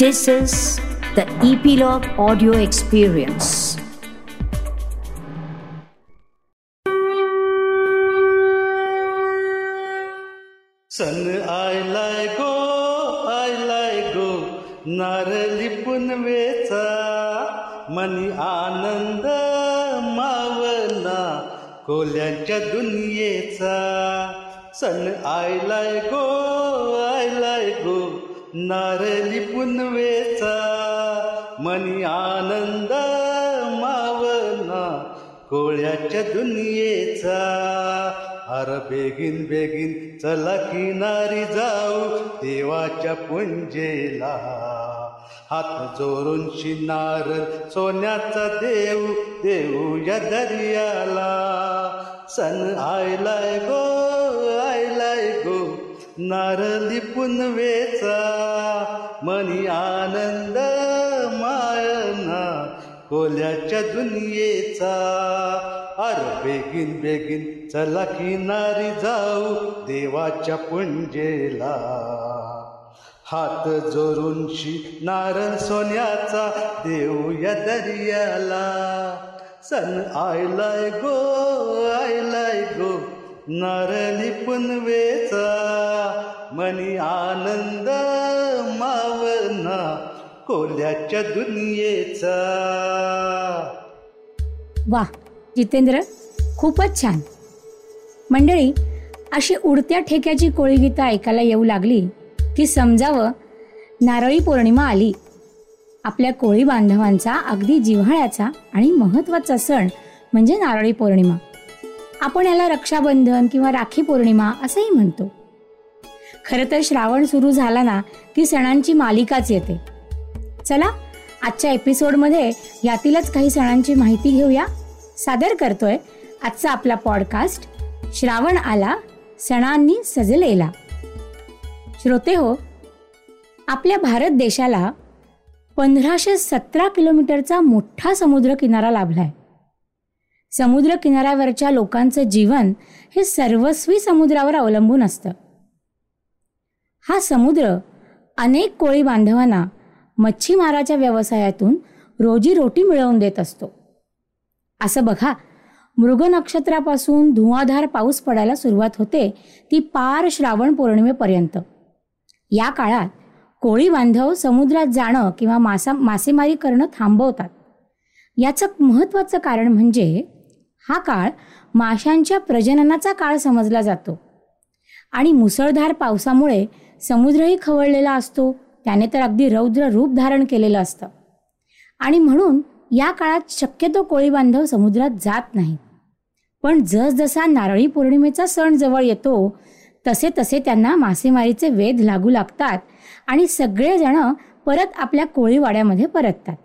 This is the Epilogue Audio Experience. सन आयलाय गो आयलाय गो नारळी पुनवेचा मनी आनंद मावना कोल्यांच्या दुनियेचा सण आयलाय गो आयलाय गो नारली पुनवेचा मनी आनंद मावना कोळ्याच्या दुनियेचा. अर बेगीन बेगीन चला किनारी जाऊ देवाच्या पुंजेला. हात जोरून शिनार सोन्याचा देऊ देऊ या दर्याला. सन आयलाय गो आयलाय गो नारली पुनवेचा मनी आनंद मायना कोल्याच्या दुनियेचा. अर बेगीन बेगीन चला किनारी जाऊ देवाच्या पुंजेला. हात जोरून शी नारळ सोन्याचा देऊ या दर्याला. सन आयलाय गो आयलाय गो नारळी पुनवेचा मनी आनंद मावना कोल्याच्या दुनियेचा. वा जितेंद्र खूपच छान. मंडळी अशी उडत्या ठेक्याची कोळी गीतं ऐकायला येऊ लागली की समजावं नारळी पौर्णिमा आली. आपल्या कोळी बांधवांचा अगदी जिव्हाळ्याचा आणि महत्त्वाचा सण म्हणजे नारळी पौर्णिमा. आपण याला रक्षाबंधन किंवा राखी पौर्णिमा असंही म्हणतो. खरं तर श्रावण सुरू झाला ना की सणांची मालिकाच येते. चला आजच्या एपिसोडमध्ये यातीलच काही सणांची माहिती घेऊया. सादर करतोय आजचा आपला पॉडकास्ट श्रावण आला सणांनी सजलेला. श्रोते हो आपल्या भारत देशाला पंधराशे सतरा किलोमीटरचा मोठा समुद्र किनारा लाभलाय. समुद्र किनाऱ्यावरच्या लोकांचं जीवन हे सर्वस्वी समुद्रावर अवलंबून असतं. हा समुद्र अनेक कोळी बांधवांना मच्छीमाराच्या व्यवसायातून रोजीरोटी मिळवून देत असतो. असं बघा मृग नक्षत्रापासून धुवाधार पाऊस पडायला सुरुवात होते ती पार श्रावण पौर्णिमेपर्यंत. या काळात कोळी बांधव समुद्रात जाणं किंवा मासा मासेमारी करणं थांबवतात. याचं महत्त्वाचं कारण म्हणजे हा काळ माशांच्या प्रजननाचा काळ समजला जातो. आणि मुसळधार पावसामुळे समुद्रही खवळलेला असतो त्याने तर अगदी रौद्र रूप धारण केलेलं असतं. आणि म्हणून या काळात शक्यतो कोळी बांधव समुद्रात जात नाहीत. पण जसजसा नारळी पौर्णिमेचा सण जवळ येतो तसे तसे त्यांना मासेमारीचे वेध लागू लागतात आणि सगळेजण परत आपल्या कोळीवाड्यामध्ये परततात.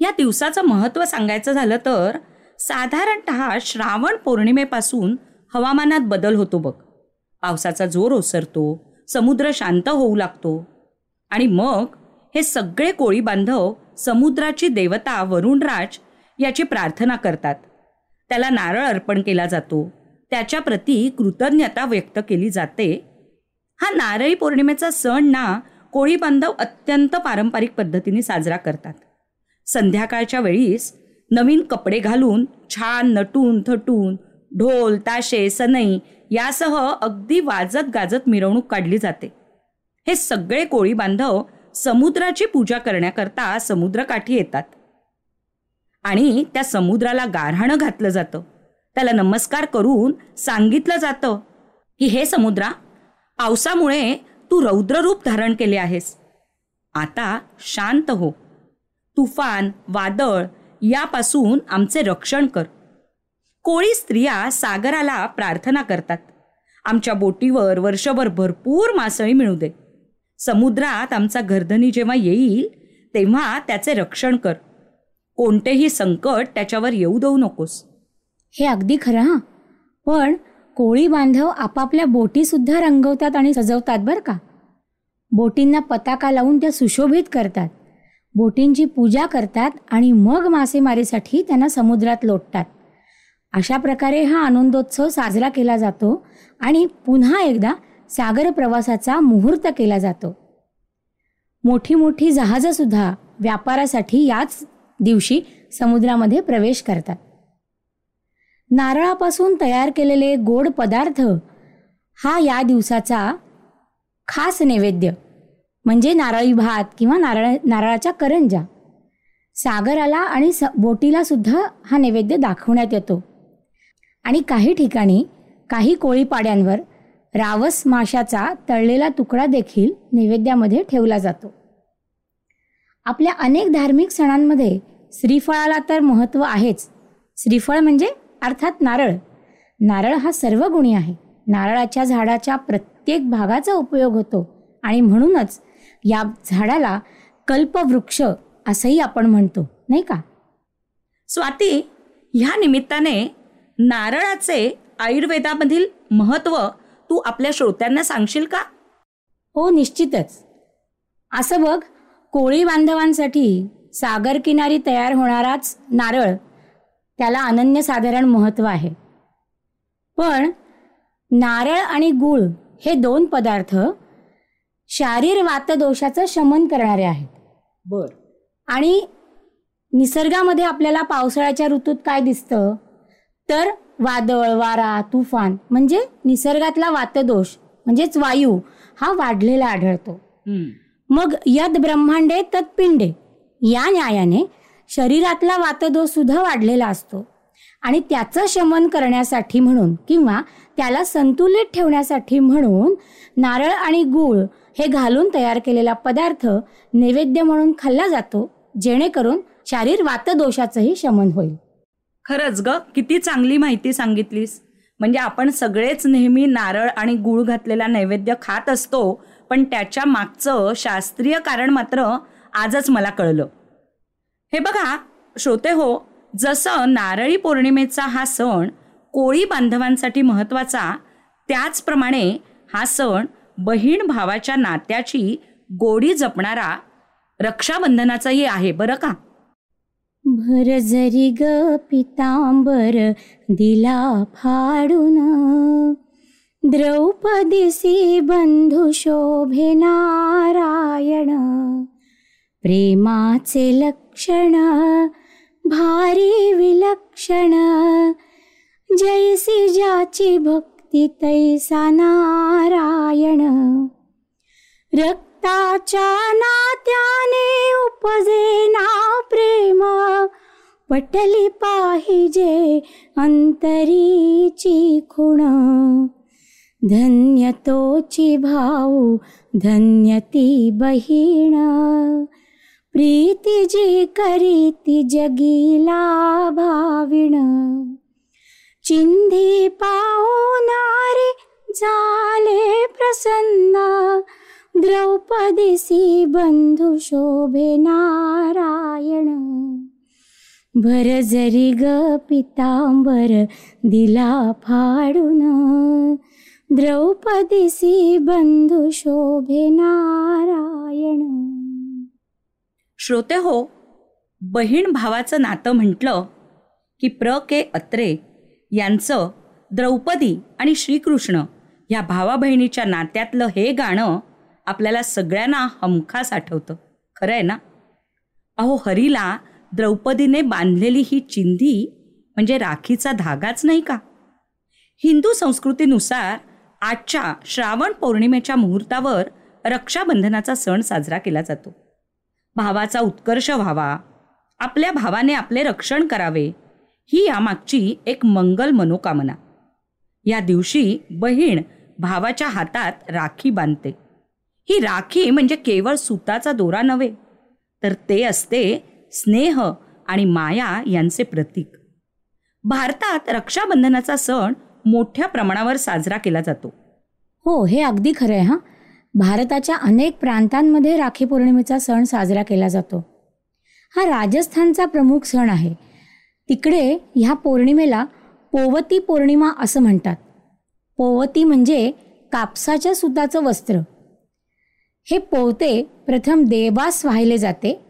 या दिवसाचं महत्त्व सांगायचं झालं तर साधारणत श्रावण पौर्णिमेपासून हवामानात बदल होतो बघ. पावसाचा जोर ओसरतो समुद्र शांत होऊ लागतो. आणि मग हे सगळे कोळी बांधव समुद्राची देवता वरुणराज याची प्रार्थना करतात. त्याला नारळ अर्पण केला जातो. त्याच्या प्रती कृतज्ञता व्यक्त केली जाते. हा नारळी पौर्णिमेचा सण ना कोळी बांधव अत्यंत पारंपरिक पद्धतीने साजरा करतात. संध्याकाळच्या वेळीस नवीन कपडे घालून छान नटून थटून ढोल ताशे सनई यासह अगदी वाजत गाजत मिरवणूक काढली जाते. हे सगळे कोळी बांधव समुद्राची पूजा करण्याकरता समुद्रकाठी येतात. आणि त्या समुद्राला गारहाणं घातलं जातं. त्याला नमस्कार करून सांगितलं जातं की हे समुद्रा पावसामुळे तू रौद्ररूप धारण केले आहेस. आता शांत हो. तुफान वादळ यापासून आमचे रक्षण कर. कोळी स्त्रिया सागराला प्रार्थना करतात. आमच्या बोटीवर वर्षभर भरपूर मासळी मिळू दे. समुद्रात आमचा गर्धनी जेव्हा येईल तेव्हा त्याचे रक्षण कर. कोणतेही संकट त्याच्यावर येऊ देऊ नकोस. हे अगदी खरं हां. पण कोळी बांधव आपापल्या बोटीसुद्धा रंगवतात आणि सजवतात बरं का? बोटींना पताका लावून त्या सुशोभित करतात. बोटींची पूजा करतात आणि मग मासेमारीसाठी त्यांना समुद्रात लोटतात. अशा प्रकारे हा आनंदोत्सव साजरा केला जातो आणि पुन्हा एकदा सागर प्रवासाचा मुहूर्त केला जातो. मोठी मोठी जहाजंसुद्धा व्यापारासाठी याच दिवशी समुद्रामध्ये प्रवेश करतात. नारळापासून तयार केलेले गोड पदार्थ हा या दिवसाचा खास नैवेद्य. म्हणजे नारळी भात किंवा नारळ नारळाच्या करंजा सागराला आणि स बोटीला सुद्धा हा नैवेद्य दाखवण्यात येतो. आणि काही ठिकाणी काही कोळीपाड्यांवर रावस माशाचा तळलेला तुकडा देखील नैवेद्यामध्ये ठेवला जातो. आपल्या अनेक धार्मिक सणांमध्ये श्रीफळाला तर महत्त्व आहेच. श्रीफळ म्हणजे अर्थात नारळ. नारळ हा सर्व गुणी आहे. नारळाच्या झाडाच्या प्रत्येक भागाचा उपयोग होतो. आणि म्हणूनच या झाडाला कल्पवृक्ष असंही आपण म्हणतो नाही का? स्वाती ह्या निमित्ताने नारळाचे आयुर्वेदामधील महत्त्व तू आपल्या श्रोत्यांना सांगशील का? हो निश्चितच. असं बघ कोळी बांधवांसाठी सागरकिनारी तयार होणाराच नारळ त्याला अनन्यसाधारण महत्त्व आहे. पण नारळ आणि गूळ हे दोन पदार्थ शारीर वातदोषाचं शमन करणारे आहेत. बर. आणि निसर्गामध्ये आपल्याला पावसाळ्याच्या ऋतूत काय दिसतं? तर वादळ वारा तुफान म्हणजे निसर्गातला वातदोष म्हणजेच वायू हा वाढलेला आढळतो. मग यद ब्रह्मांडे तत्पिंडे या न्यायाने शरीरातला वातदोष सुद्धा वाढलेला असतो. आणि त्याचं शमन करण्यासाठी म्हणून किंवा त्याला संतुलित ठेवण्यासाठी म्हणून नारळ आणि गूळ हे घालून तयार केलेला पदार्थ नैवेद्य म्हणून खाल्ला जातो जेणेकरून शारीर वातदोषाचंही शमन होईल. खरंच ग किती चांगली माहिती सांगितलीस. म्हणजे आपण सगळेच नेहमी नारळ आणि गूळ घातलेला नैवेद्य खात असतो पण त्याच्या मागचं शास्त्रीय कारण मात्र आजच मला कळलं. हे बघा श्रोते हो जसं नारळी पौर्णिमेचा हा सण कोळी बांधवांसाठी महत्त्वाचा त्याचप्रमाणे हा सण बहीण भावाच्या नात्याची गोडी जपणारा रक्षाबंधनाचाही आहे बरं का? भर जरी ग पितांबर दिला फाडून द्रौपदीसी बंधू शोभे नारायण प्रेमाचे लक्षण भारी विलक्षण जैसी ज्याची भक्ती तैसा नारायण. रक्ताच्या नात्याने उपजे ना प्रेम. पटली पाहिजे अंतरीची खुण. धन्य तोची भाऊ धन्य ती बहीण. प्रीती जी करीती जगीला भाविण. चिंधी पाहुणारे झाले प्रसन्न. द्रौपदीसी बंधू शोभे नारायण. भर जरी ग पितांबर दिला फाडून. द्रौपदीसी बंधू शोभे नारायण. श्रोते हो बहीण भावाचं नातं म्हटलं की प्र के अत्रे. यांचं द्रौपदी आणि श्रीकृष्ण ह्या भावा बहिणीच्या नात्यातलं हे गाणं आपल्याला सगळ्यांना हमखास आठवतं. खरं आहे ना? अहो हरीला द्रौपदीने बांधलेली ही चिंधी म्हणजे राखीचा धागाच नाही का? हिंदू संस्कृतीनुसार आजच्या श्रावण पौर्णिमेच्या मुहूर्तावर रक्षाबंधनाचा सण साजरा केला जातो. भावाचा उत्कर्ष व्हावा. आपल्या भावाने आपले रक्षण करावे. ही यामागची एक मंगल मनोकामना. या दिवशी बहीण भावाच्या हातात राखी बांधते. ही राखी म्हणजे केवळ सुताचा दोरा नव्हे तर ते असते स्नेह आणि माया यांचे प्रतीक. भारतात रक्षाबंधनाचा सण मोठ्या प्रमाणावर साजरा केला जातो. हो हे अगदी खरं आहे हां. भारताच्या अनेक प्रांतांमध्ये राखी पौर्णिमेचा सण साजरा केला जातो. हा राजस्थानचा प्रमुख सण आहे. तिकडे ह्या पौर्णिमेला पोवती पौर्णिमा असं म्हणतात. पोवती म्हणजे कापसाच्या सुताचं वस्त्र. हे पोवते प्रथम देवास वाहिले जाते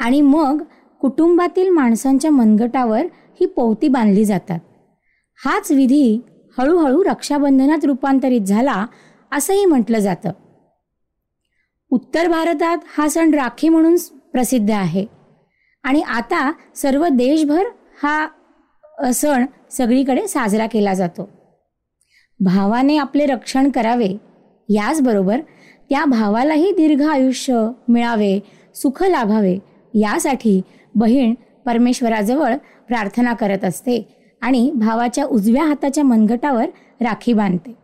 आणि मग कुटुंबातील माणसांच्या मनगटावर ही पोवती बांधली जातात. हाच विधी हळूहळू रक्षाबंधनात रूपांतरित झाला असंही म्हटलं जातं. उत्तर भारतात हा सण राखी म्हणून प्रसिद्ध आहे आणि आता सर्व देशभर हा सण सगळीकडे साजरा केला जातो. भावाने आपले रक्षण करावे याचबरोबर त्या भावालाही दीर्घ आयुष्य मिळावे सुख लाभावे यासाठी बहीण परमेश्वराजवळ प्रार्थना करत असते आणि भावाच्या उजव्या हाताच्या मनगटावर राखी बांधते.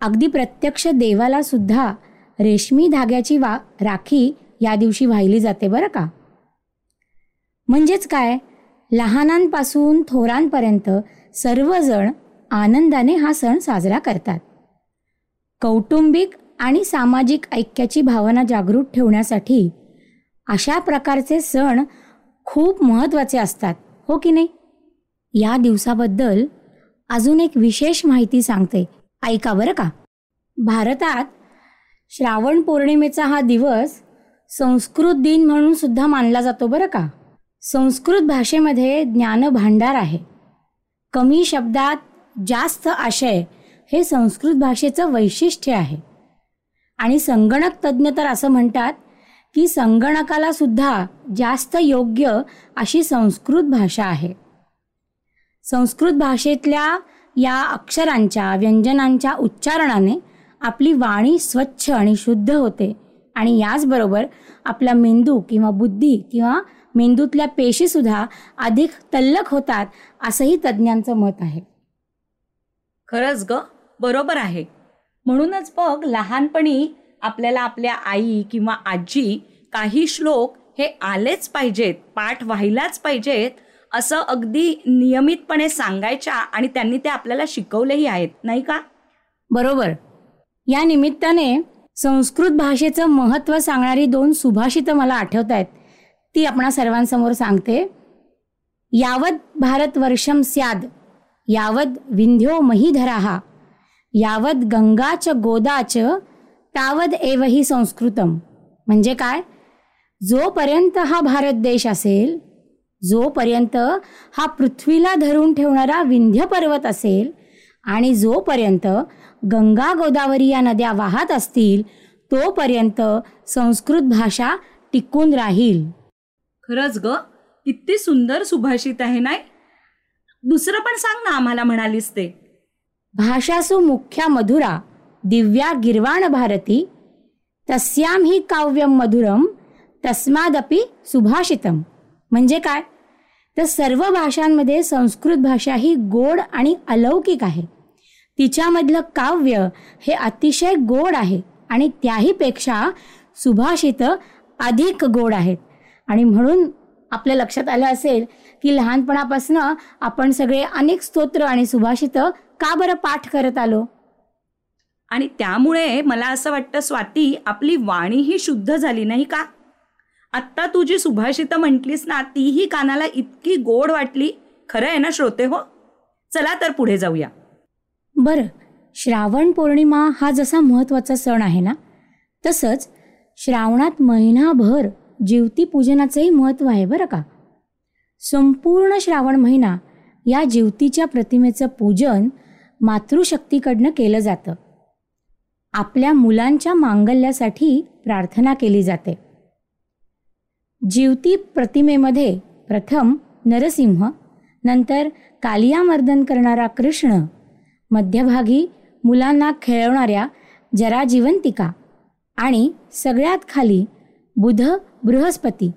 अगदी प्रत्यक्ष देवाला सुद्धा रेशमी धाग्याची वा राखी या दिवशी वाहिली जाते बरं का? म्हणजेच काय? लहानांपासून थोरांपर्यंत सर्वजण आनंदाने हा सण साजरा करतात. कौटुंबिक आणि सामाजिक ऐक्याची भावना जागृत ठेवण्यासाठी अशा प्रकारचे सण खूप महत्त्वाचे असतात हो की नाही? या दिवसाबद्दल अजून एक विशेष माहिती सांगते. ऐका बरं का. भारतात श्रावण पौर्णिमेचा हा दिवस संस्कृत दिन म्हणून सुद्धा मानला जातो बरं का? संस्कृत भाषेमध्ये ज्ञानभांडार आहे. कमी शब्दात जास्त आशय हे संस्कृत भाषेचं वैशिष्ट्य आहे. आणि संगणक तज्ज्ञ तर असं म्हणतात की संगणकाला सुद्धा जास्त योग्य अशी संस्कृत भाषा आहे. संस्कृत भाषेतल्या या अक्षरांच्या व्यंजनांच्या उच्चारणाने आपली वाणी स्वच्छ आणि शुद्ध होते. आणि याचबरोबर आपला मेंदू किंवा बुद्धी किंवा मेंदूतल्या पेशीसुद्धा अधिक तल्लक होतात असंही तज्ज्ञांचं मत आहे. खरंच ग बरोबर आहे. म्हणूनच बघ लहानपणी आपल्याला आपल्या आई किंवा आजी काही श्लोक हे आलेच पाहिजेत पाठ व्हायलाच पाहिजेत असं अगदी नियमितपणे सांगायच्या आणि त्यांनी ते आपल्याला शिकवलेही आहेत नाही का? बरोबर. या निमित्ताने संस्कृत भाषेचं महत्त्व सांगणारी दोन सुभाषितं मला आठवत आहेत. ती आपणा सर्वांसमोर सांगते. यावत भारत वर्षम स्याद यावद विंध्यो महीधराहा यावत गंगाच गोदाच तावद एवही संस्कृतम. म्हणजे काय? जोपर्यंत हा भारत देश असेल जोपर्यंत हा पृथ्वीला धरून ठेवणारा विंध्य पर्वत असेल आणि जोपर्यंत गंगा गोदावरी या नद्या वाहत असतील तोपर्यंत संस्कृत भाषा टिकून राहील. खरंच ग? किती सुंदर सुभाषित आहे नाही दुसरं पण सांग ना आम्हाला म्हणालीस ते. भाषासु मुख्या मधुरा दिव्या गिरवाण भारती तस्याम ही काव्यम मधुरम तस्मादपी सुभाषितम. म्हणजे काय? तर सर्व भाषांमध्ये संस्कृत भाषा ही गोड आणि अलौकिक आहे. तिच्यामधलं काव्य हे अतिशय गोड आहे आणि त्याहीपेक्षा सुभाषित अधिक गोड आहेत. आणि म्हणून आपल्या लक्षात आलं असेल की लहानपणापासून आपण सगळे अनेक स्तोत्र आणि सुभाषित का बरं पाठ करत आलो? आणि त्यामुळे मला असं वाटतं स्वाती आपली वाणीही शुद्ध झाली नाही का? आत्ता तू जी सुभाषित म्हटलीस ना तीही कानाला इतकी गोड वाटली. खरं आहे ना श्रोते हो? चला तर पुढे जाऊया. बरं श्रावण पौर्णिमा हा जसा महत्त्वाचा सण आहे ना तसंच श्रावणात महिनाभर जीवती पूजनाचंही महत्त्व आहे बरं का. संपूर्ण श्रावण महिना या जीवतीच्या प्रतिमेचं पूजन मातृशक्तीकडनं केलं जातं. आपल्या मुलांच्या मांगल्यासाठी प्रार्थना केली जाते. जीवती प्रतिमेमध्ये प्रथम नरसिंह नंतर कालियामर्दन करणारा कृष्ण मध्यभागी मुलांना खेळवणाऱ्या जराजीवंतिका आणि सगळ्यात खाली बुध बृहस्पती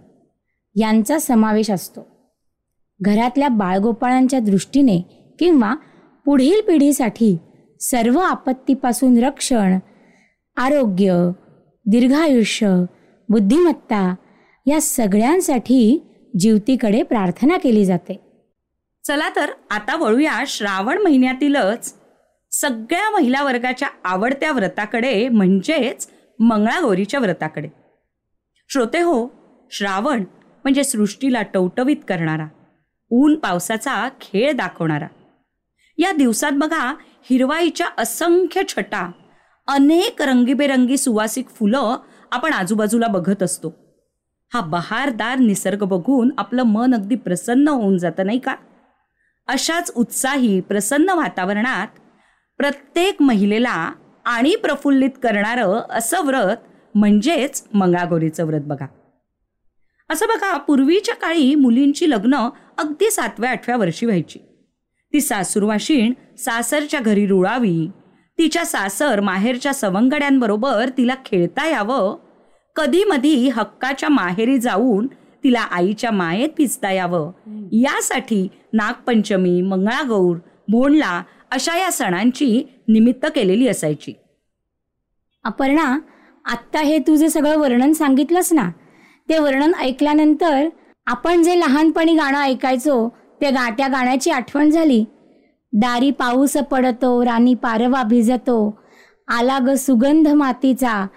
यांचा समावेश असतो. घरातल्या बाळगोपाळांच्या दृष्टीने किंवा पुढील पिढीसाठी सर्व आपत्तीपासून रक्षण आरोग्य दीर्घायुष्य बुद्धिमत्ता या सगळ्यांसाठी जीवतीकडे प्रार्थना केली जाते. चला तर आता वळूया श्रावण महिन्यातीलच. सगळ्या महिला वर्गाच्या आवडत्या व्रताकडे म्हणजेच मंगळागौरीच्या व्रताकडे. श्रोते हो श्रावण म्हणजे सृष्टीला टवटवीत करणारा ऊन पावसाचा खेळ दाखवणारा. या दिवसात बघा हिरवाईच्या असंख्य छटा अनेक रंगीबेरंगी सुवासिक फुलं आपण आजूबाजूला बघत असतो. हा बहारदार निसर्ग बघून आपलं मन अगदी प्रसन्न होऊन जातं नाही का? अशाच उत्साही प्रसन्न वातावरणात प्रत्येक महिलेला आणि प्रफुल्लित करणारं असं व्रत म्हणजेच मंगळागौरीचं व्रत बघा. असं बघा पूर्वीच्या काळी मुलींची लग्न अगदी सातव्या आठव्या वर्षी व्हायची. ती सासूरवाशीण सासरच्या घरी रुळावी तिच्या सासर माहेरच्या सवंगड्यांबरोबर तिला खेळता यावं कधी मधी हक्काच्या माहेरी जाऊन तिला आईच्या मायेत पिचता यावं यासाठी नागपंचमी मंगळागौर भोंडला अशा या सणांची निमित्त केलेली असायची. अपर्णा आत्ता हे तू जे सगळं वर्णन सांगितलंस ना? ते वर्णन ऐकल्यानंतर आपण जे लहानपणी गाणं ऐकायचो ते गा त्या गाण्याची आठवण झाली. दारी पाऊस पडतो राणी पारवा भिजतो. आला ग सुगंध मातीचा.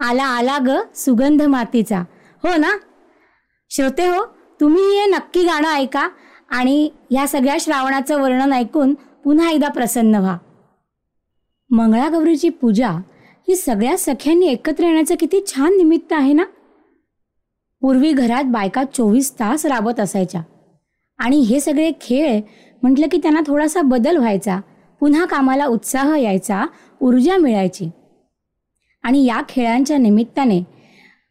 आला आला ग सुगंध मातीचा. हो ना? श्रोते हो तुम्ही हे नक्की गाणं ऐका आणि ह्या सगळ्या श्रावणाचं वर्णन ऐकून पुन्हा एकदा प्रसन्न व्हा. मंगळागौरीची पूजा ही सगळ्या सख्यांनी एकत्र येण्याचं किती छान निमित्त आहे ना? पूर्वी घरात बायका चोवीस तास राबत असायच्या. आणि हे सगळे खेळ म्हटलं की त्यांना थोडासा बदल व्हायचा. पुन्हा कामाला उत्साह यायचा ऊर्जा मिळायची. आणि या खेळांच्या निमित्ताने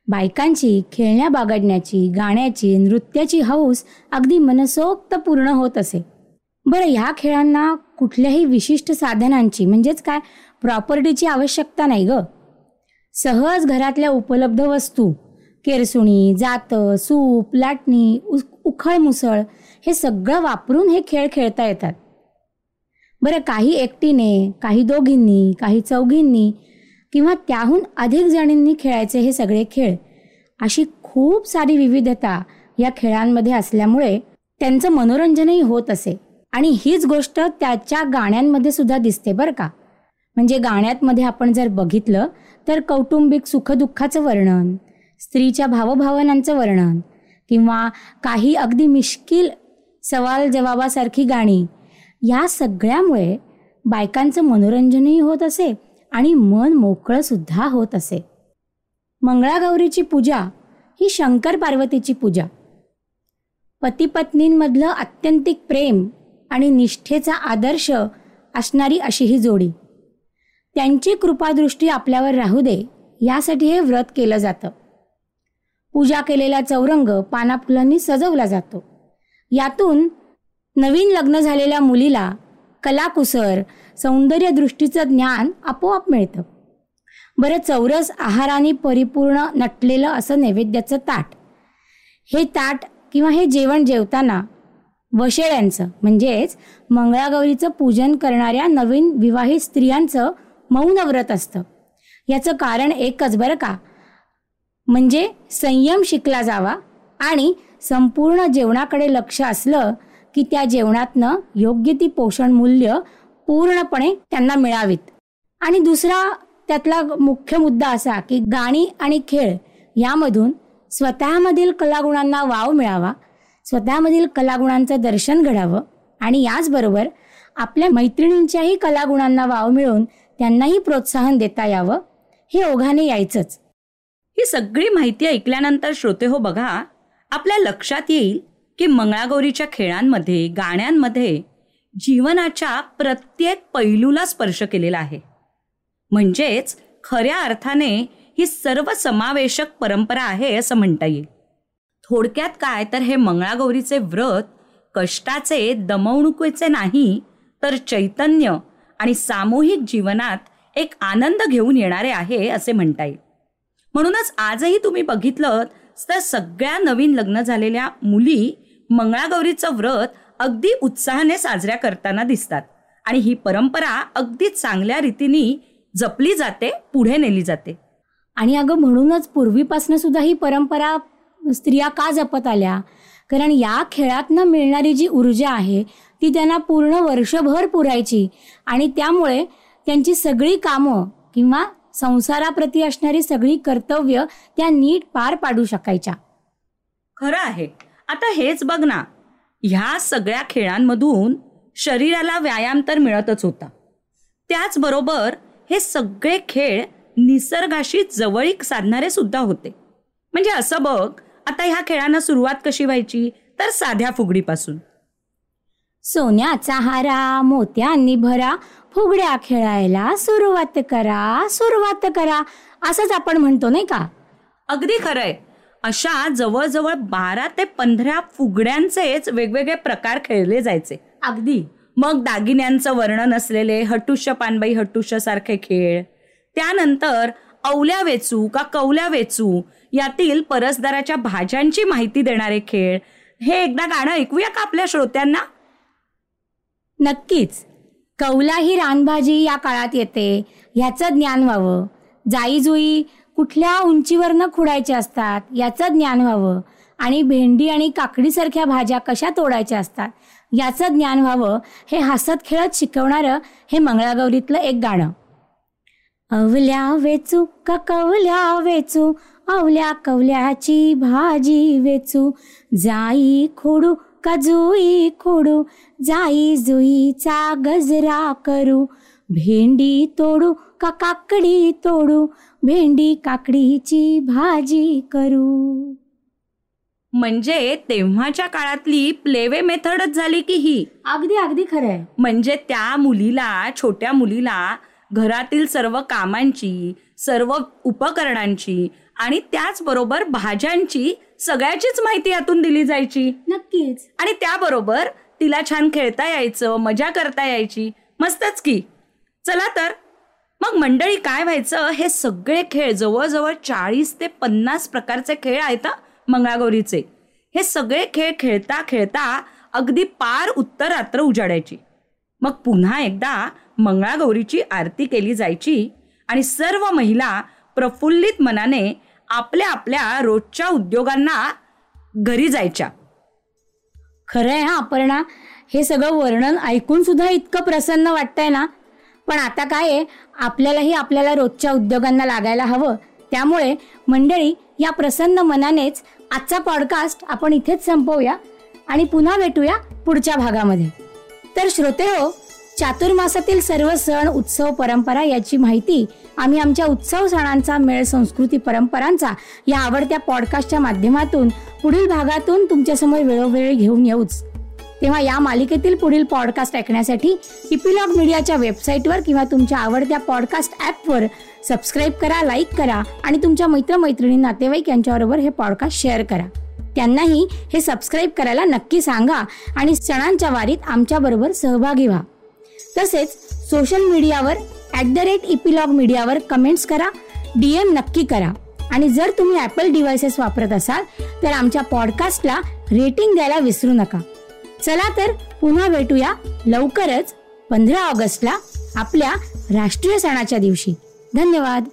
बायकांची खेळण्या बागडण्याची गाण्याची नृत्याची हौस अगदी मनसोक्त पूर्ण होत असे. बरं ह्या खेळांना कुठल्याही विशिष्ट साधनांची म्हणजेच काय? प्रॉपर्टीची आवश्यकता नाही ग. सहज घरातल्या उपलब्ध वस्तू केरसुणी जातं सूप लाटणी उ उखळ मुसळ हे सगळं वापरून हे खेळ खेळता येतात. बरं काही एकटीने काही दोघींनी काही चौघींनी किंवा त्याहून अधिक जणींनी खेळायचे हे सगळे खेळ अशी खूप सारी विविधता या खेळांमध्ये असल्यामुळे त्यांचं मनोरंजनही होत असे. आणि हीच गोष्ट त्याच्या गाण्यांमध्ये सुद्धा दिसते बरं का. म्हणजे गाण्यातमध्ये आपण जर बघितलं तर कौटुंबिक सुखदुःखाचं वर्णन स्त्रीच्या भावभावनांचं वर्णन किंवा काही अगदी मिश्किल सवाल जवाबासारखी गाणी या सगळ्यामुळे बायकांचं मनोरंजनही होत असे आणि मन मोकळंसुद्धा होत असे. मंगळागौरीची पूजा ही शंकर पार्वतीची पूजा. पतीपत्नींमधलं आत्यंतिक अत्यंतिक प्रेम आणि निष्ठेचा आदर्श असणारी अशी ही जोडी. त्यांची कृपादृष्टी आपल्यावर राहू दे यासाठी हे व्रत केलं जातं. पूजा केलेला चौरंग पानाफुलांनी सजवला जातो. यातून नवीन लग्न झालेल्या मुलीला कलाकुसर सौंदर्यदृष्टीचं ज्ञान आपोआप मिळतं. बरं चौरस आहाराने परिपूर्ण नटलेलं असं नैवेद्याचं ताट. हे ताट किंवा हे जेवण जेवताना वशेळ्यांचं म्हणजेच मंगळागौरीचं पूजन करणाऱ्या नवीन विवाहित स्त्रियांचं मौन व्रत असतं. याचं कारण एकच बरं का? म्हणजे संयम शिकला जावा आणि संपूर्ण जेवणाकडे लक्ष असलं की त्या जेवणातनं योग्य ती पोषण मूल्य पूर्णपणे त्यांना मिळावीत. आणि दुसरा त्यातला मुख्य मुद्दा असा की गाणी आणि खेळ यामधून स्वतःमधील कलागुणांना वाव मिळावा स्वतःमधील कलागुणांचं दर्शन घडावं आणि याचबरोबर आपल्या मैत्रिणींच्याही कलागुणांना वाव मिळून त्यांनाही प्रोत्साहन देता यावं हे ओघाने यायचंच. ही सगळी माहिती ऐकल्यानंतर श्रोते हो बघा आपल्या लक्षात येईल की मंगळागौरीच्या खेळांमध्ये गाण्यांमध्ये जीवनाच्या प्रत्येक पैलूला स्पर्श केलेला आहे. म्हणजेच खऱ्या अर्थाने ही सर्व समावेशक परंपरा आहे असं म्हणता येईल. थोडक्यात काय? तर हे मंगळागौरीचे व्रत कष्टाचे दमवणुकीचे नाही तर चैतन्य आणि सामूहिक जीवनात एक आनंद घेऊन येणारे आहे असे म्हणता येईल. म्हणूनच आजही तुम्ही बघितलं तर सगळ्या नवीन लग्न झालेल्या मुली मंगळागौरीचं व्रत अगदी उत्साहाने साजऱ्या करताना दिसतात. आणि ही परंपरा अगदी चांगल्या रीतीने जपली जाते पुढे नेली जाते. आणि अगं म्हणूनच पूर्वीपासून सुद्धा ही परंपरा स्त्रिया का जपत आल्या? कारण या खेळातनं मिळणारी जी ऊर्जा आहे ती त्यांना पूर्ण वर्षभर पुरायची आणि त्यामुळे त्यांची सगळी कामं किंवा संसाराप्रती असणारी सगळी कर्तव्य त्या नीट पार पाडू शकायच्या. खरं आहे. आता हेच बघ ना. ह्या सगळ्या खेळांमधून शरीराला व्यायाम तर मिळतच होता. त्याचबरोबर हे सगळे खेळ निसर्गाशी जवळीक साधणारे सुद्धा होते. म्हणजे असं बघ आता ह्या खेळांना सुरुवात कशी व्हायची? तर साध्या फुगडीपासून. सोन्याचा हारा मोत्यांनी भरा फुगड्या खेळायला सुरुवात करा सुरुवात करा असंच आपण म्हणतो नाही का? अगदी खरंय. अशा जवळजवळ बारा ते पंधरा फुगड्यांचेच वेगवेगळे प्रकार खेळले जायचे. अगदी. मग दागिन्यांचं वर्णन असलेले हटुष्य पानबाई हटुष्य सारखे खेळ. त्यानंतर अवल्या वेचू का कवल्या वेचू यातील परसदाराच्या भाज्यांची माहिती देणारे खेळ. हे एकदा गाणं ऐकूया का आपल्या श्रोत्यांना? नक्कीच. कौला ही रानभाजी या काळात येते. ह्याचं ज्ञान व्हावं. जाईजुई कुठल्या उंचीवरनं खुडायचे असतात याचं ज्ञान व्हावं. आणि भेंडी आणि काकडीसारख्या भाज्या कशा तोडायच्या असतात याचं ज्ञान व्हावं. हे हसत खेळत शिकवणारं हे मंगळागौरीतलं एक गाणं. अवल्या वेचू का कवल्या वेचू? अवल्या कवल्याची भाजी वेचू. जाई खोडू का जुई खोडू? जाई जुईचा गजरा करू. भेंडी तोडू का काकडी तोडू? भेंडी काकडीची भाजी करू. म्हणजे तेव्हाच्या काळातली प्लेवे मेथडच झाली की ही? अगदी अगदी खरं आहे म्हणजे त्या मुलीला छोट्या मुलीला घरातील सर्व कामांची सर्व उपकरणांची आणि त्याचबरोबर भाज्यांची सगळ्याचीच माहिती यातून दिली जायची. नक्कीच. आणि त्याबरोबर तिला छान खेळता यायचं मजा करता यायची. मस्तच की. चला तर. मग मंडळी काय व्हायचं? हे सगळे खेळ जवळजवळ चाळीस ते पन्नास प्रकारचे खेळ आहेत मंगळागौरीचे. हे सगळे खेळ खेळता खेळता अगदी पार उत्तर रात्र उजाडायची. मग पुन्हा एकदा मंगळागौरीची आरती केली जायची आणि सर्व महिला प्रफुल्लित मनाने आपल्या आपल्या रोजच्या उद्योगांना घरी जायच्या. खरं आहे हा अपर्णा. हे सगळं वर्णन ऐकून सुद्धा इतकं प्रसन्न वाटतंय ना. पण आता काय आहे आपल्यालाही आपल्याला रोजच्या उद्योगांना लागायला हवं. त्यामुळे मंडळी या प्रसन्न मनानेच आजचा पॉडकास्ट आपण इथेच संपवूया आणि पुन्हा भेटूया पुढच्या भागामध्ये. तर श्रोते हो चातुर्मासातील सर्व सण उत्सव परंपरा याची माहिती आम्ही आमच्या उत्सव सणांचा मेळ संस्कृती परंपरांचा या आवडत्या पॉडकास्टच्या माध्यमातून पुढील भागातून तुमच्यासमोर वेळोवेळी घेऊन येऊच. तेव्हा या मालिकेतील पुढील पॉडकास्ट ऐकण्यासाठी इपिलॉग मीडियाच्या वेबसाईटवर किंवा तुमच्या आवडत्या पॉडकास्ट ॲपवर सबस्क्राईब करा लाईक करा आणि तुमच्या मित्रमैत्रिणी नातेवाईक यांच्याबरोबर हे पॉडकास्ट शेअर करा. त्यांनाही हे सबस्क्राईब करायला नक्की सांगा आणि सणांच्या वारीत आमच्याबरोबर सहभागी व्हा. तसेच सोशल मीडियावर ॲट द रेट इपिलॉग मीडियावर कमेंट्स करा डी एम नक्की करा. आणि जर तुम्ही ॲपल डिव्हायसेस वापरत असाल तर आमच्या पॉडकास्टला रेटिंग द्यायला विसरू नका. चला तर पुन्हा भेटूया लवकरच पंधरा ऑगस्टला आपल्या राष्ट्रीय सणाच्या दिवशी. धन्यवाद.